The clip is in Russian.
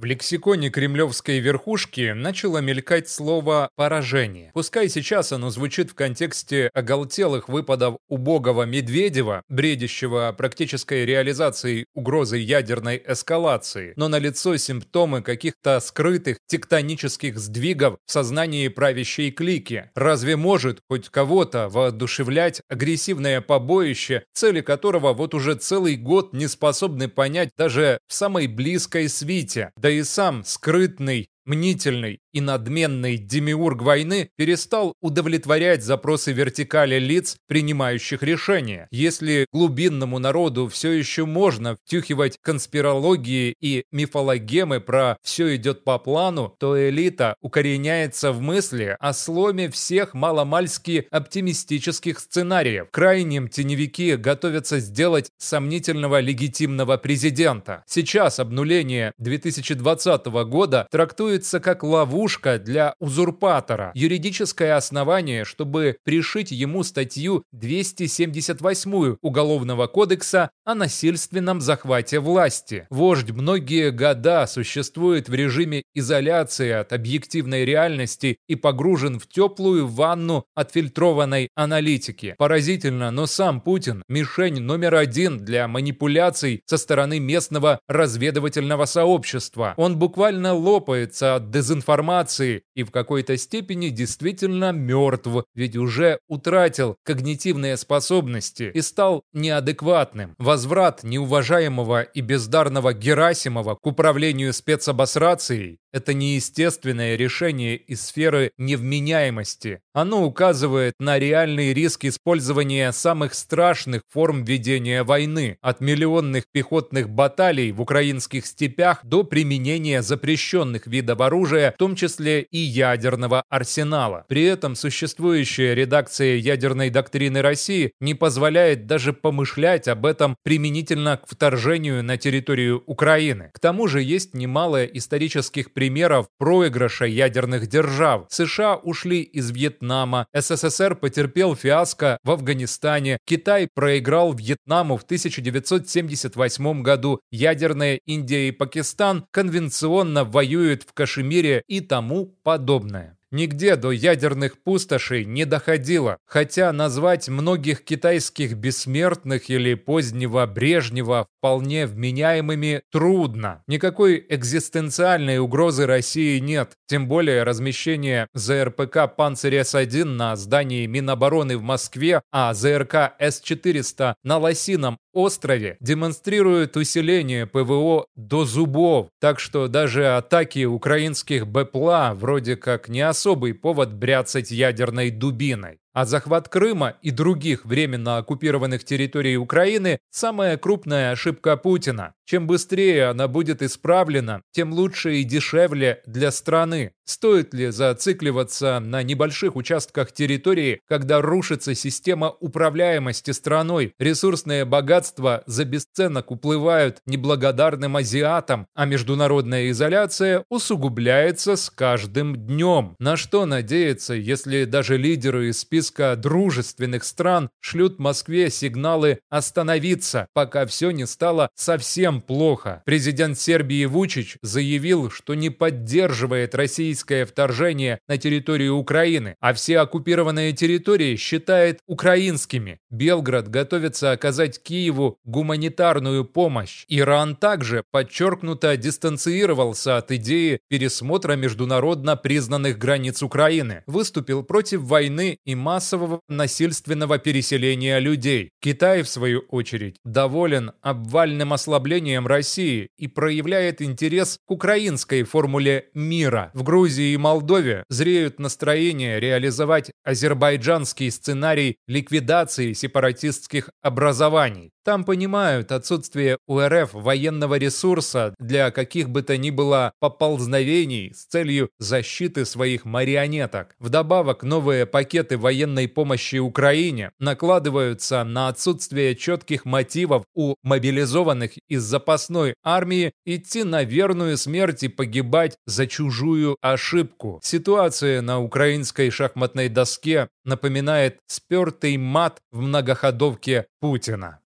В лексиконе кремлевской верхушки начало мелькать слово «поражение». Пускай сейчас оно звучит в контексте оголтелых выпадов убогого Медведева, бредящего практической реализацией угрозы ядерной эскалации, но налицо симптомы каких-то скрытых тектонических сдвигов в сознании правящей клики. Разве может хоть кого-то воодушевлять агрессивное побоище, цели которого вот уже целый год не способны понять даже в самой близкой свите, и сам скрытный мнительный и надменный демиург войны перестал удовлетворять запросы вертикали лиц, принимающих решения. Если глубинному народу все еще можно втюхивать конспирологии и мифологемы про «все идет по плану», то элита укореняется в мысли о сломе всех маломальски оптимистических сценариев. Крайним теневики готовятся сделать сомнительного легитимного президента. Сейчас обнуление 2020 года трактуется как ловушка для узурпатора, юридическое основание, чтобы пришить ему статью 278 Уголовного кодекса о насильственном захвате власти. Вождь многие года существует в режиме изоляции от объективной реальности и погружен в теплую ванну отфильтрованной аналитики. Поразительно, но сам Путин – мишень номер один для манипуляций со стороны местного разведывательного сообщества. Он буквально лопается от дезинформации информации и в какой-то степени действительно мертв, ведь уже утратил когнитивные способности и стал неадекватным. Возврат неуважаемого и бездарного Герасимова к управлению спецобосрацией это неестественное решение из сферы невменяемости. Оно указывает на реальный риск использования самых страшных форм ведения войны, от миллионных пехотных баталий в украинских степях до применения запрещенных видов оружия, в том числе и ядерного арсенала. При этом существующая редакция ядерной доктрины России не позволяет даже помышлять об этом применительно к вторжению на территорию Украины. К тому же есть немало исторических примеров проигрыша ядерных держав. США ушли из Вьетнама, СССР потерпел фиаско в Афганистане, Китай проиграл Вьетнаму в 1978 году, ядерная Индия и Пакистан конвенционно воюют в Кашемире и тому подобное нигде до ядерных пустошей не доходило, хотя назвать многих китайских бессмертных или позднего Брежнева вполне вменяемыми трудно. Никакой экзистенциальной угрозы России нет, тем более размещение ЗРПК «Панцирь С-1» на здании Минобороны в Москве, а ЗРК С-400 на Лосином острове демонстрирует усиление ПВО до зубов, так что даже атаки украинских БПЛА вроде как не особый повод бряцать ядерной дубиной. А захват Крыма и других временно оккупированных территорий Украины – самая крупная ошибка Путина. Чем быстрее она будет исправлена, тем лучше и дешевле для страны. Стоит ли зацикливаться на небольших участках территории, когда рушится система управляемости страной, ресурсные богатства за бесценок уплывают неблагодарным азиатам, а международная изоляция усугубляется с каждым днем? На что надеяться, если даже лидеры из списка списка дружественных стран шлют Москве сигналы остановиться, пока все не стало совсем плохо. Президент Сербии Вучич заявил, что не поддерживает российское вторжение на территорию Украины, а все оккупированные территории считает украинскими. Белград готовится оказать Киеву гуманитарную помощь. Иран также подчеркнуто дистанцировался от идеи пересмотра международно признанных границ Украины, выступил против войны и массового насильственного переселения людей. Китай, в свою очередь, доволен обвальным ослаблением России и проявляет интерес к украинской формуле мира. В Грузии и Молдове зреют настроения реализовать азербайджанский сценарий ликвидации сепаратистских образований. Там понимают отсутствие у РФ военного ресурса для каких бы то ни было поползновений с целью защиты своих марионеток. Вдобавок, новые пакеты военной помощи Украине накладываются на отсутствие четких мотивов у мобилизованных из запасной армии идти на верную смерть и погибать за чужую ошибку. Ситуация на украинской шахматной доске напоминает спертый мат в многоходовке Путина.